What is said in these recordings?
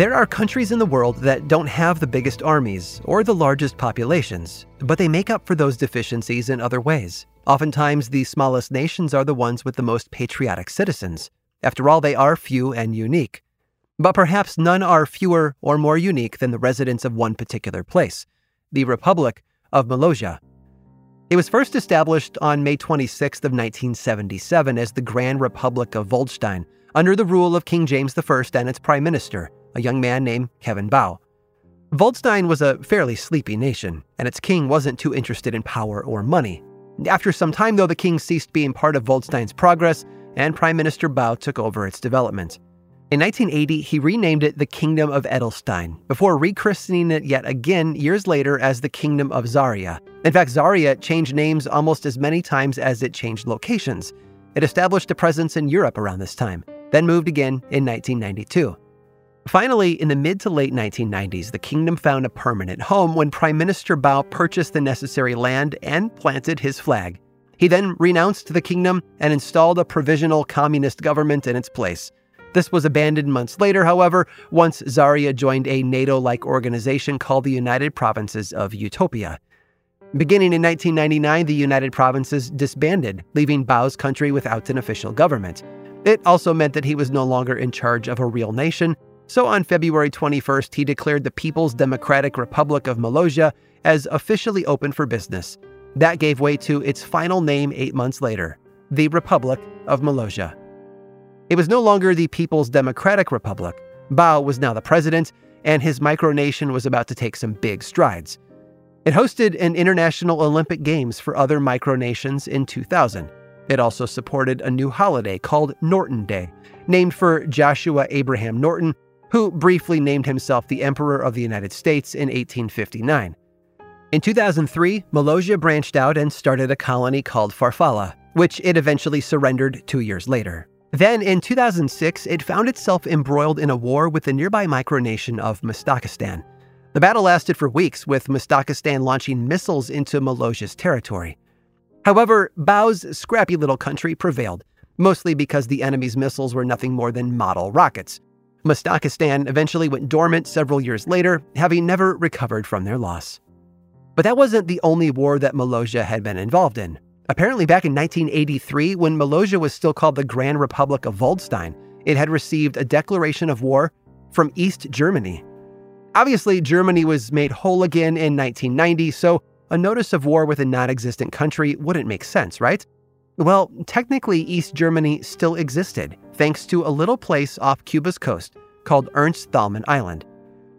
There are countries in the world that don't have the biggest armies or the largest populations, but they make up for those deficiencies in other ways. Oftentimes, the smallest nations are the ones with the most patriotic citizens. After all, they are few and unique. But perhaps none are fewer or more unique than the residents of one particular place, the Republic of Molossia. It was first established on May 26th of 1977 as the Grand Republic of Vuldstein, under the rule of King James I and its prime minister, a young man named Kevin Baugh. Vuldstein was a fairly sleepy nation, and its king wasn't too interested in power or money. After some time, though, the king ceased being part of Vuldstein's progress, and Prime Minister Baugh took over its development. In 1980, he renamed it the Kingdom of Edelstein, before rechristening it yet again years later as the Kingdom of Zaria. In fact, Zaria changed names almost as many times as it changed locations. It established a presence in Europe around this time, then moved again in 1992. Finally, in the mid to late 1990s, the kingdom found a permanent home when Prime Minister Baugh purchased the necessary land and planted his flag. He then renounced the kingdom and installed a provisional communist government in its place. This was abandoned months later, however, once Zaria joined a NATO like organization called the United Provinces of Utopia. Beginning in 1999, the United Provinces disbanded, leaving Baugh's country without an official government. It also meant that he was no longer in charge of a real nation so on February 21st, he declared the People's Democratic Republic of Molossia as officially open for business. That gave way to its final name eight months later, the Republic of Molossia. It was no longer the People's Democratic Republic. Baugh was now the president, and his micronation was about to take some big strides. It hosted an International Olympic Games for other micronations in 2000. It also supported a new holiday called Norton Day, named for Joshua Abraham Norton, who briefly named himself the Emperor of the United States in 1859. In 2003, Molossia branched out and started a colony called Farfalla, which it eventually surrendered two years later. Then, in 2006, it found itself embroiled in a war with the nearby micronation of Mustakistan. The battle lasted for weeks, with Mustakistan launching missiles into Molossia's territory. However, Baugh's scrappy little country prevailed, mostly because the enemy's missiles were nothing more than model rockets, Mustakistan eventually went dormant several years later, having never recovered from their loss. But that wasn't the only war that Molossia had been involved in. Apparently, back in 1983, when Molossia was still called the Grand Republic of Vuldstein, it had received a declaration of war from East Germany. Obviously, Germany was made whole again in 1990, so a notice of war with a non existent country wouldn't make sense, right? Well, technically, East Germany still existed, thanks to a little place off Cuba's coast called Ernst Thälmann Island.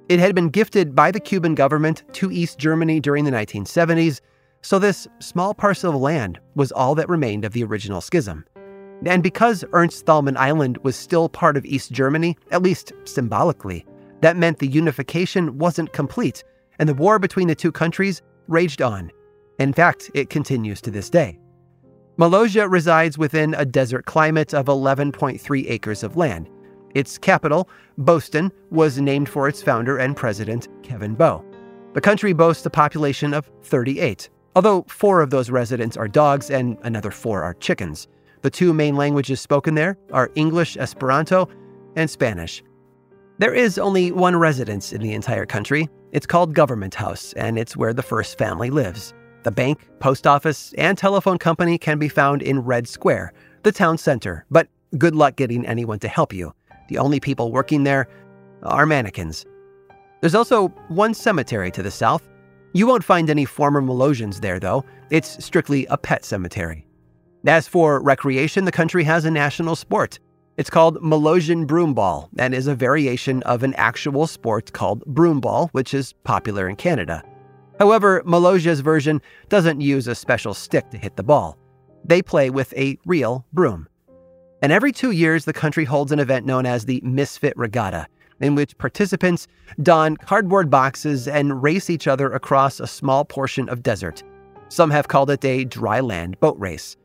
It had been gifted by the Cuban government to East Germany during the 1970s, so this small parcel of land was all that remained of the original schism. And because Ernst Thälmann Island was still part of East Germany, at least symbolically, that meant the unification wasn't complete, and the war between the two countries raged on. In fact, it continues to this day. Molossia resides within a desert climate of 11.3 acres of land. Its capital, Baughston, was named for its founder and president, Kevin Baugh. The country boasts a population of 38, although four of those residents are dogs and another four are chickens. The two main languages spoken there are English, Esperanto, and Spanish. There is only one residence in the entire country. It's called Government House, and it's where the first family lives. The bank, post office, and telephone company can be found in Red Square, the town center, but good luck getting anyone to help you. The only people working there are mannequins. There's also one cemetery to the south. You won't find any former Molossians there, though. It's strictly a pet cemetery. As for recreation, the country has a national sport. It's called Molossian broomball and is a variation of an actual sport called broomball, which is popular in Canada. However, Molossia's version doesn't use a special stick to hit the ball. They play with a real broom. And every two years, the country holds an event known as the Misfit Regatta, in which participants don cardboard boxes and race each other across a small portion of desert. Some have called it a dry land boat race.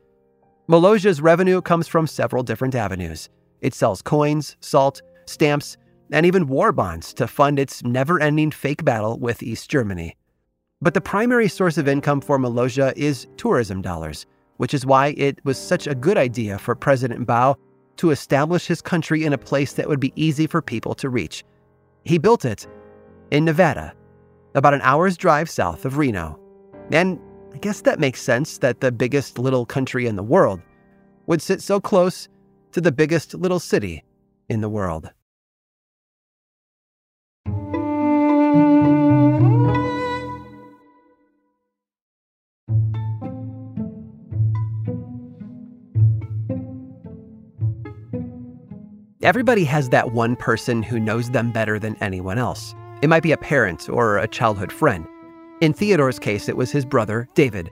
Molossia's revenue comes from several different avenues. It sells coins, salt, stamps, and even war bonds to fund its never ending fake battle with East Germany. But the primary source of income for Molossia is tourism dollars, which is why it was such a good idea for President Baugh to establish his country in a place that would be easy for people to reach. He built it in Nevada, about an hour's drive south of Reno. And I guess that makes sense that the biggest little country in the world would sit so close to the biggest little city in the world. Everybody has that one person who knows them better than anyone else. It might be a parent or a childhood friend. In Theodore's case, it was his brother, David.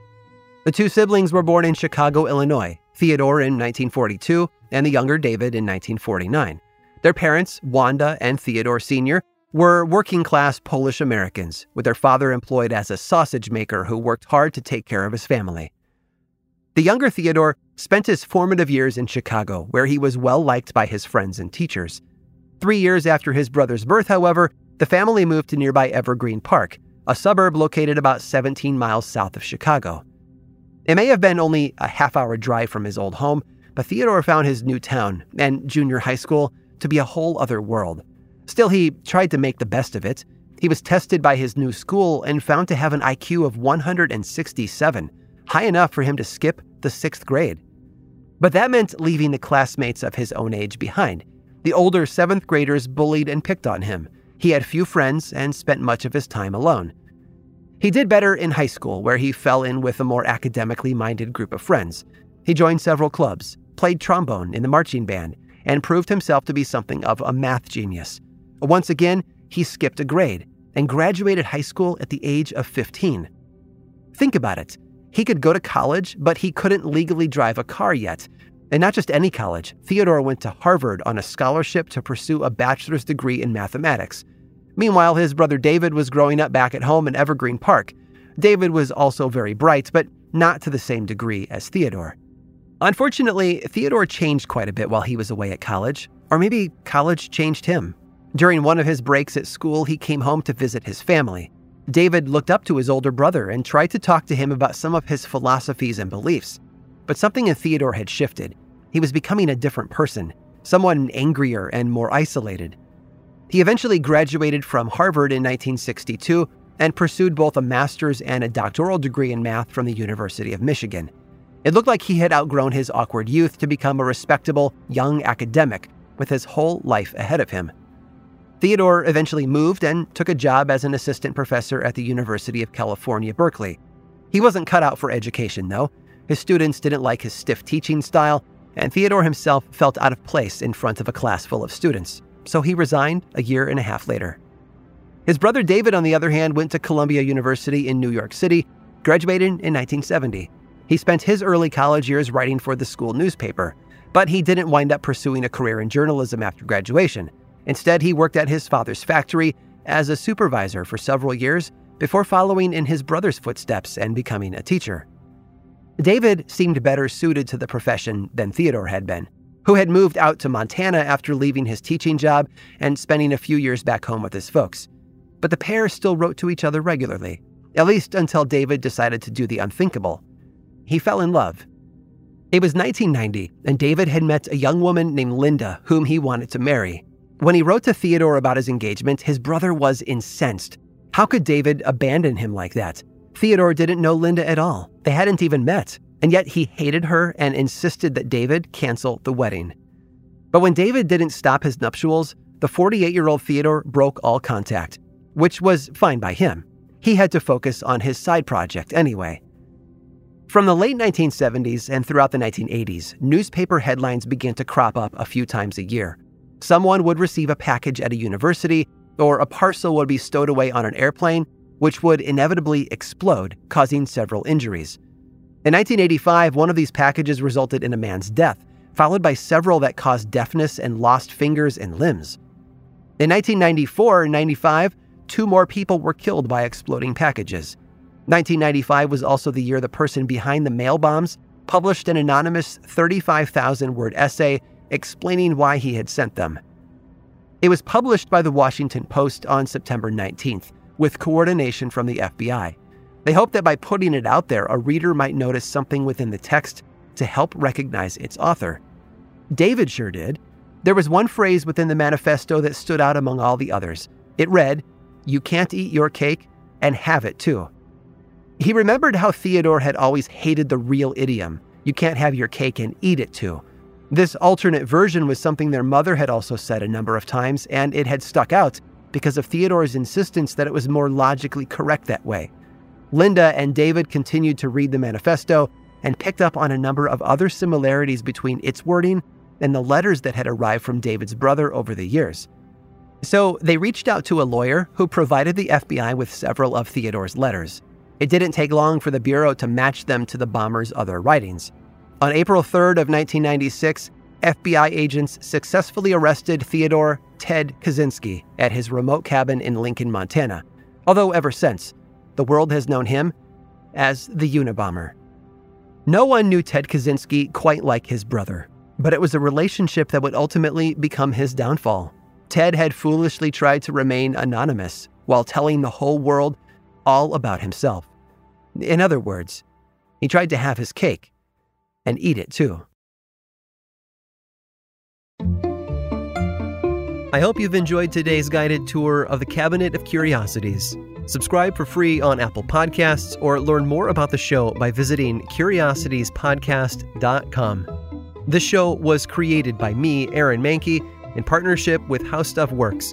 The two siblings were born in Chicago, Illinois, Theodore in 1942 and the younger David in 1949. Their parents, Wanda and Theodore Sr., were working class Polish Americans, with their father employed as a sausage maker who worked hard to take care of his family. The younger Theodore spent his formative years in Chicago, where he was well liked by his friends and teachers. Three years after his brother's birth, however, the family moved to nearby Evergreen Park, a suburb located about 17 miles south of Chicago. It may have been only a half hour drive from his old home, but Theodore found his new town and junior high school to be a whole other world. Still, he tried to make the best of it. He was tested by his new school and found to have an IQ of 167, high enough for him to skip the sixth grade. But that meant leaving the classmates of his own age behind. The older seventh graders bullied and picked on him. He had few friends and spent much of his time alone. He did better in high school, where he fell in with a more academically minded group of friends. He joined several clubs, played trombone in the marching band, and proved himself to be something of a math genius. Once again, he skipped a grade and graduated high school at the age of 15. Think about it. He could go to college, but he couldn't legally drive a car yet. And not just any college. Theodore went to Harvard on a scholarship to pursue a bachelor's degree in mathematics. Meanwhile, his brother David was growing up back at home in Evergreen Park. David was also very bright, but not to the same degree as Theodore. Unfortunately, Theodore changed quite a bit while he was away at college, or maybe college changed him. During one of his breaks at school, he came home to visit his family. David looked up to his older brother and tried to talk to him about some of his philosophies and beliefs. But something in Theodore had shifted. He was becoming a different person, someone angrier and more isolated. He eventually graduated from Harvard in 1962 and pursued both a master's and a doctoral degree in math from the University of Michigan. It looked like he had outgrown his awkward youth to become a respectable young academic with his whole life ahead of him. Theodore eventually moved and took a job as an assistant professor at the University of California, Berkeley. He wasn't cut out for education, though. His students didn't like his stiff teaching style, and Theodore himself felt out of place in front of a class full of students so he resigned a year and a half later. His brother David, on the other hand, went to Columbia University in New York City, graduated in 1970. He spent his early college years writing for the school newspaper, but he didn't wind up pursuing a career in journalism after graduation. Instead, he worked at his father's factory as a supervisor for several years before following in his brother's footsteps and becoming a teacher. David seemed better suited to the profession than Theodore had been who had moved out to Montana after leaving his teaching job and spending a few years back home with his folks. But the pair still wrote to each other regularly, at least until David decided to do the unthinkable. He fell in love. It was 1990, and David had met a young woman named Linda whom he wanted to marry. When he wrote to Theodore about his engagement, his brother was incensed. How could David abandon him like that? Theodore didn't know Linda at all. They hadn't even met and yet he hated her and insisted that David cancel the wedding. But when David didn't stop his nuptials, the 48 year old Theodore broke all contact, which was fine by him. He had to focus on his side project anyway. From the late 1970s and throughout the 1980s, newspaper headlines began to crop up a few times a year. Someone would receive a package at a university, or a parcel would be stowed away on an airplane, which would inevitably explode, causing several injuries. In 1985, one of these packages resulted in a man's death, followed by several that caused deafness and lost fingers and limbs. In 1994 and 95, two more people were killed by exploding packages. 1995 was also the year the person behind the mail bombs published an anonymous 35,000 word essay explaining why he had sent them. It was published by the Washington Post on September 19th, with coordination from the FBI. They hoped that by putting it out there, a reader might notice something within the text to help recognize its author. David sure did. There was one phrase within the manifesto that stood out among all the others. It read, You can't eat your cake and have it too. He remembered how Theodore had always hated the real idiom, You can't have your cake and eat it too. This alternate version was something their mother had also said a number of times, and it had stuck out because of Theodore's insistence that it was more logically correct that way. Linda and David continued to read the manifesto and picked up on a number of other similarities between its wording and the letters that had arrived from David's brother over the years. So they reached out to a lawyer who provided the FBI with several of Theodore's letters. It didn't take long for the Bureau to match them to the bomber's other writings. On April 3rd of 1996, FBI agents successfully arrested Theodore Ted Kaczynski at his remote cabin in Lincoln, Montana. Although ever since, the world has known him as the Unabomber. No one knew Ted Kaczynski quite like his brother, but it was a relationship that would ultimately become his downfall. Ted had foolishly tried to remain anonymous while telling the whole world all about himself. In other words, he tried to have his cake and eat it too. I hope you've enjoyed today's guided tour of the Cabinet of Curiosities. Subscribe for free on Apple Podcasts or learn more about the show by visiting curiositiespodcast.com. This show was created by me, Aaron Mahnke, in partnership with How Stuff Works.